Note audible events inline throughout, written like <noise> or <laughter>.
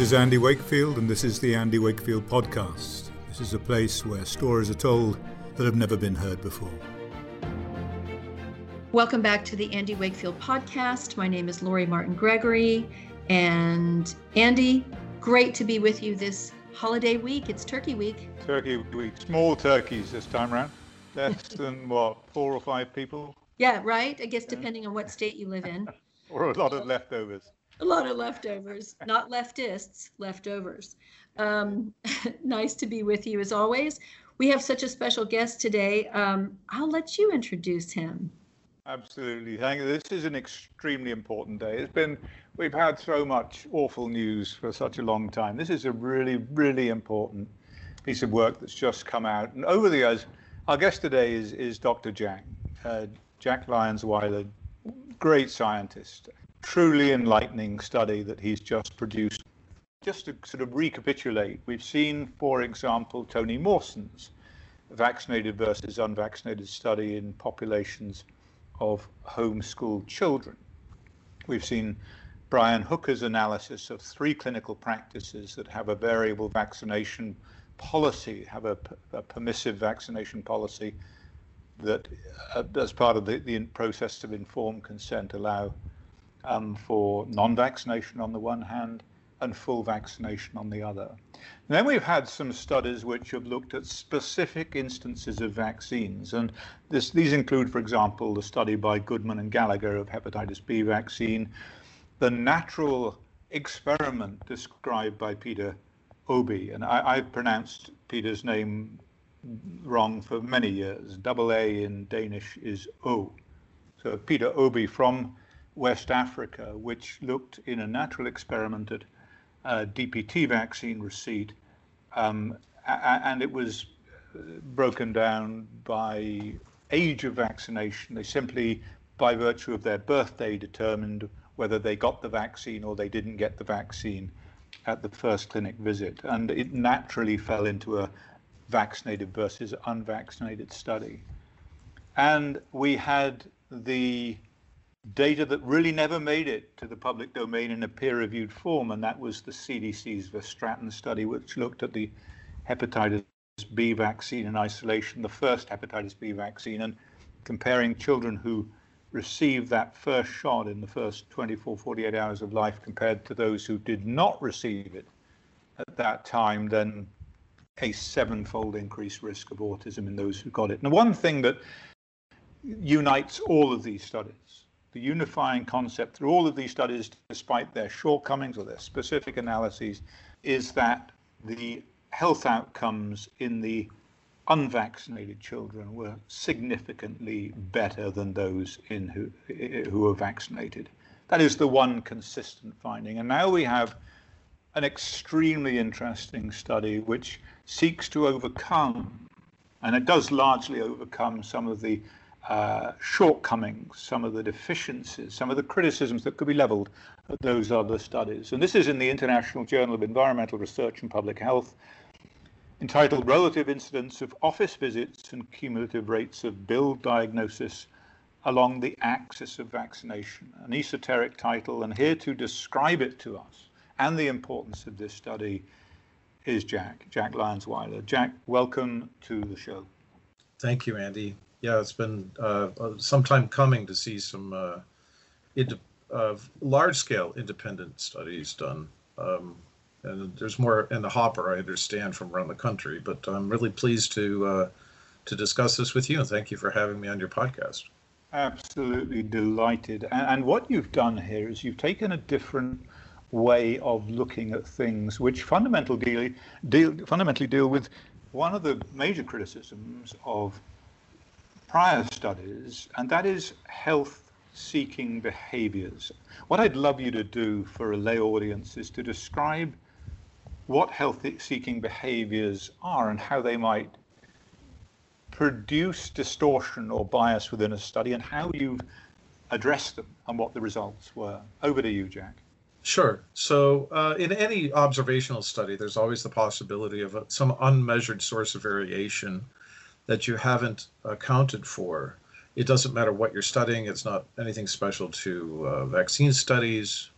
This is Andy Wakefield, and this is the Andy Wakefield Podcast. This is a place where stories are told that have never been heard before. Welcome back to the Andy Wakefield Podcast. My name is Lori Martin Gregory. And Andy, great to be with you this holiday week. It's Turkey Week. Turkey Week. Small turkeys this time around. Less <laughs> than what, four or five people? Yeah, right. I guess depending on what state you live in. <laughs> or a lot of leftovers. A lot of leftovers, not leftists, leftovers. Um, <laughs> nice to be with you as always. We have such a special guest today. Um, I'll let you introduce him. Absolutely. Thank you. This is an extremely important day. It's been, we've had so much awful news for such a long time. This is a really, really important piece of work that's just come out. And over the years, our guest today is, is Dr. Jack, uh, Jack Lyons-Weiler, great scientist, truly enlightening study that he's just produced. Just to sort of recapitulate, we've seen, for example, Tony Mawson's vaccinated versus unvaccinated study in populations of homeschooled children. We've seen Brian Hooker's analysis of three clinical practices that have a variable vaccination policy, have a, a permissive vaccination policy that, uh, as part of the, the process of informed consent, allow um, for non-vaccination on the one hand and full vaccination on the other. And then we've had some studies which have looked at specific instances of vaccines, and this, these include, for example, the study by Goodman and Gallagher of hepatitis B vaccine, the natural experiment described by Peter Aaby, and I, I pronounced Peter's name wrong for many years. Double A in Danish is O. So Peter Aaby from West Africa, which looked in a natural experiment at uh, DPT vaccine receipt, um, and it was uh, broken down by age of vaccination. They simply, by virtue of their birthday, determined whether they got the vaccine or they didn't get the vaccine at the first clinic visit. And it naturally fell into a vaccinated versus unvaccinated study. And we had the data that really never made it to the public domain in a peer-reviewed form, and that was the CDC's Verstraeten study, which looked at the hepatitis B vaccine in isolation, the first hepatitis B vaccine, and comparing children who received that first shot in the first 24, 48 hours of life compared to those who did not receive it at that time, then a sevenfold increased risk of autism in those who got it. And one thing that unites all of these studies the unifying concept through all of these studies, despite their shortcomings or their specific analyses, is that the health outcomes in the unvaccinated children were significantly better than those in who, who were vaccinated. That is the one consistent finding. And now we have an extremely interesting study which seeks to overcome, and it does largely overcome some of the uh, shortcomings, some of the deficiencies, some of the criticisms that could be leveled at those other studies. And this is in the International Journal of Environmental Research and Public Health, entitled Relative Incidence of Office Visits and Cumulative Rates of Bill Diagnosis Along the Axis of Vaccination. An esoteric title, and here to describe it to us and the importance of this study is Jack, Jack Lyons-Weiler. Jack, welcome to the show. Thank you, Andy yeah, it's been uh, uh, some time coming to see some uh, ind- uh, large-scale independent studies done. Um, and there's more in the hopper, I understand, from around the country. But I'm really pleased to uh, to discuss this with you, and thank you for having me on your podcast. Absolutely delighted. And, and what you've done here is you've taken a different way of looking at things, which fundamentally deal, deal, fundamentally deal with one of the major criticisms of prior studies, and that is health seeking behaviors. What I'd love you to do for a lay audience is to describe what health seeking behaviors are and how they might produce distortion or bias within a study and how you've addressed them and what the results were. Over to you, Jack. Sure. So, uh, in any observational study, there's always the possibility of a, some unmeasured source of variation that you haven't accounted for. It doesn't matter what you're studying, it's not anything special to uh, vaccine studies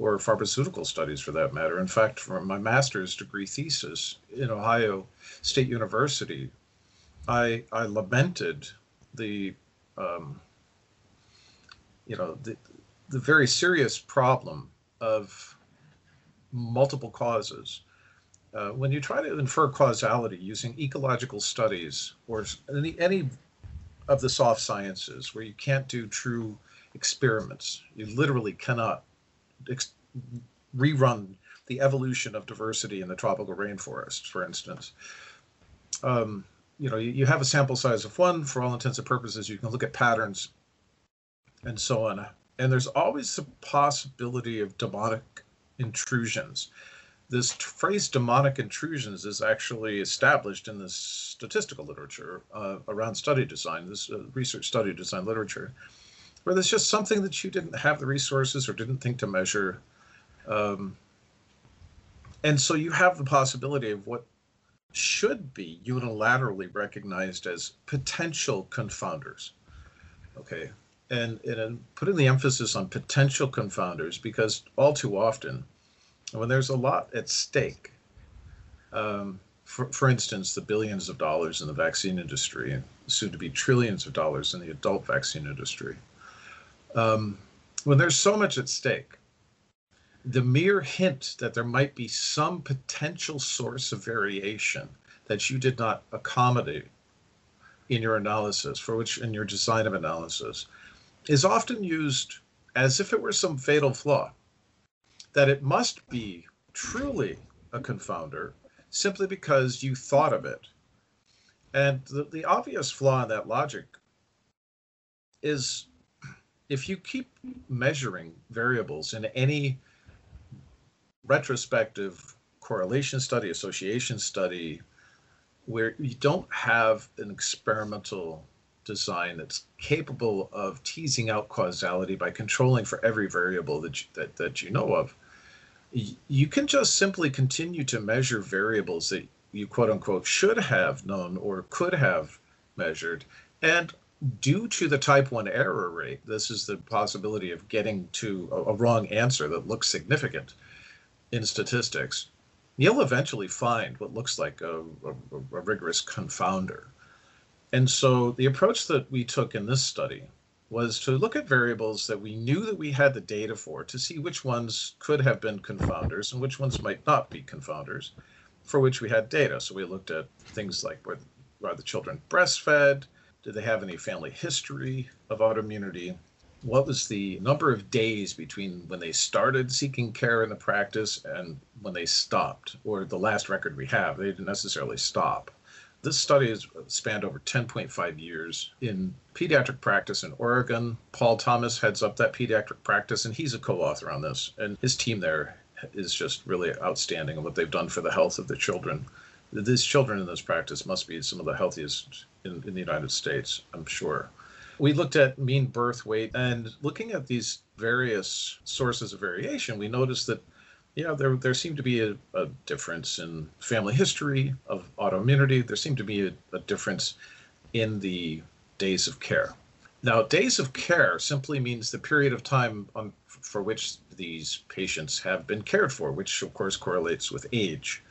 or pharmaceutical studies for that matter. In fact, for my master's degree thesis in Ohio State University, I, I lamented the, um, you know, the, the very serious problem of multiple causes. Uh, when you try to infer causality using ecological studies or any, any of the soft sciences where you can't do true experiments, you literally cannot ex- rerun the evolution of diversity in the tropical rainforests, for instance. Um, you know, you, you have a sample size of one for all intents and purposes. You can look at patterns and so on. And there's always the possibility of demonic intrusions. This phrase demonic intrusions is actually established in the statistical literature uh, around study design, this uh, research study design literature, where there's just something that you didn't have the resources or didn't think to measure. Um, and so you have the possibility of what should be unilaterally recognized as potential confounders. Okay, and, and putting the emphasis on potential confounders because all too often, when there's a lot at stake, um, for, for instance, the billions of dollars in the vaccine industry, soon to be trillions of dollars in the adult vaccine industry, um, when there's so much at stake, the mere hint that there might be some potential source of variation that you did not accommodate in your analysis, for which in your design of analysis, is often used as if it were some fatal flaw, that it must be truly a confounder simply because you thought of it. And the, the obvious flaw in that logic is if you keep measuring variables in any retrospective correlation study, association study, where you don't have an experimental design that's capable of teasing out causality by controlling for every variable that you, that, that you know of, you can just simply continue to measure variables that you quote unquote should have known or could have measured. And due to the type 1 error rate, this is the possibility of getting to a, wrong answer that looks significant in statistics. You'll eventually find what looks like a, a, a rigorous confounder. And so the approach that we took in this study was to look at variables that we knew that we had the data for to see which ones could have been confounders and which ones might not be confounders for which we had data. So we looked at things like were, are the children breastfed? Did they have any family history of autoimmunity? What was the number of days between when they started seeking care in the practice and when they stopped? Or the last record we have, they didn't necessarily stop. This study has spanned over 10.5 years in pediatric practice in Oregon. Paul Thomas heads up that pediatric practice, and he's a co author on this. And his team there is just really outstanding in what they've done for the health of the children. These children in this practice must be some of the healthiest in, in the United States, I'm sure. We looked at mean birth weight, and looking at these various sources of variation, we noticed that yeah, there there seemed to be a, a, difference in family history of autoimmunity. There seemed to be a, a, difference in the days of care. Now, days of care simply means the period of time on, for which these patients have been cared for, which of course correlates with age.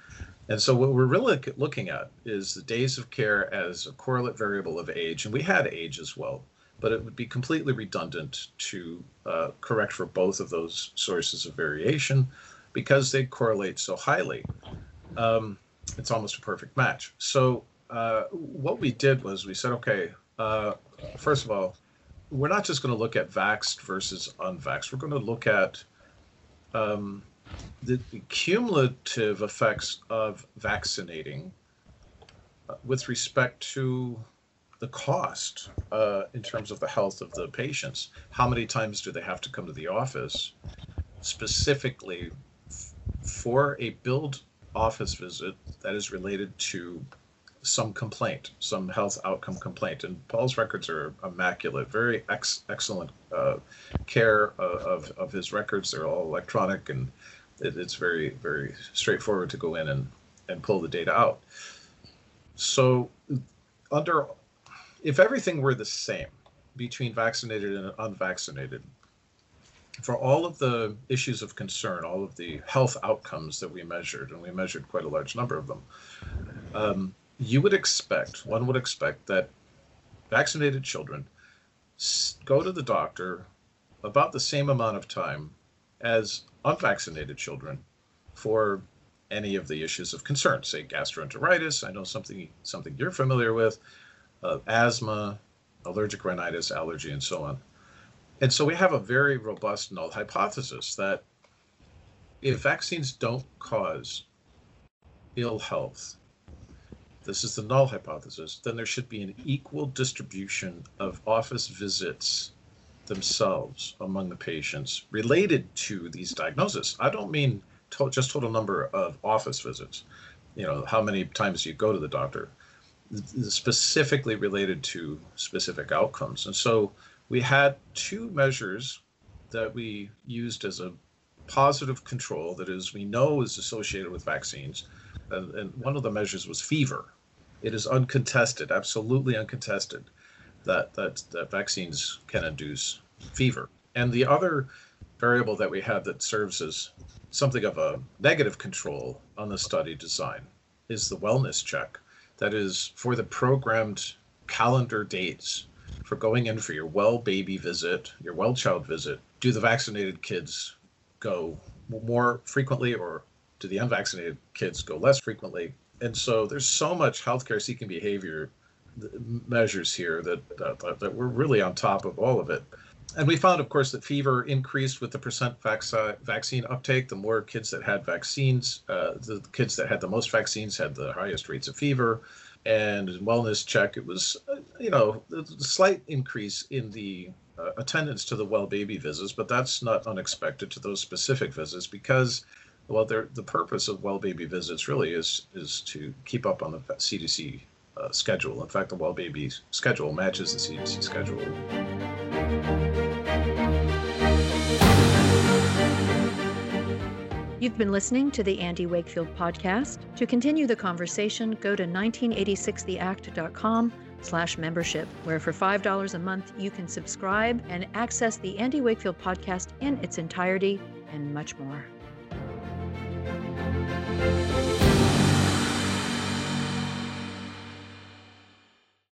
And so, what we're really looking at is the days of care as a correlate variable of age, and we had age as well, but it would be completely redundant to uh, correct for both of those sources of variation because they correlate so highly. Um, it's almost a perfect match. So uh, what we did was we said, okay, uh, first of all, we're not just going to look at vaxxed versus unvaxxed. We're going to look at um, the, the, cumulative effects of vaccinating uh, with respect to the cost uh, in terms of the health of the patients. How many times do they have to come to the office? Specifically, for a billed office visit that is related to some complaint, some health outcome complaint. And Paul's records are immaculate, very ex- excellent uh, care of, of his records. They're all electronic and it, it's very, very straightforward to go in and, and pull the data out. So, under if everything were the same between vaccinated and unvaccinated, for all of the issues of concern, all of the health outcomes that we measured, and we measured quite a large number of them, um, you would expect, one would expect that vaccinated children go to the doctor about the same amount of time as unvaccinated children for any of the issues of concern, say gastroenteritis. I know something something you're familiar with, uh, asthma, allergic rhinitis, allergy, and so on. And so we have a very robust null hypothesis that if vaccines don't cause ill health, this is the null hypothesis, then there should be an equal distribution of office visits themselves among the patients related to these diagnoses. I don't mean to- just total number of office visits, you know, how many times you go to the doctor, specifically related to specific outcomes. And so we had two measures that we used as a positive control that is we know is associated with vaccines and, and, one of the measures was fever. It is uncontested absolutely uncontested that, that that vaccines can induce fever. And the other variable that we had that serves as something of a negative control on the study design is the wellness check. That is for the programmed calendar dates for going in for your well baby visit, your well child visit, do the vaccinated kids go more frequently or do the unvaccinated kids go less frequently? And so there's so much healthcare seeking behavior measures here that, that, that we're really on top of all of it. And we found, of course, that fever increased with the percent vac- vaccine uptake. The more kids that had vaccines, uh, the kids that had the most vaccines had the highest rates of fever and wellness check, it was, uh, you know, a slight increase in the uh, attendance to the well baby visits, but that's not unexpected to those specific visits because, well, the purpose of well baby visits really is is to keep up on the CDC uh, schedule. In fact, the well baby schedule matches the CDC schedule. You've been listening to the Andy Wakefield podcast. To continue the conversation, go to 1986theact.com slash membership, where for $5 a month you can subscribe and access the Andy Wakefield podcast in its entirety and much more.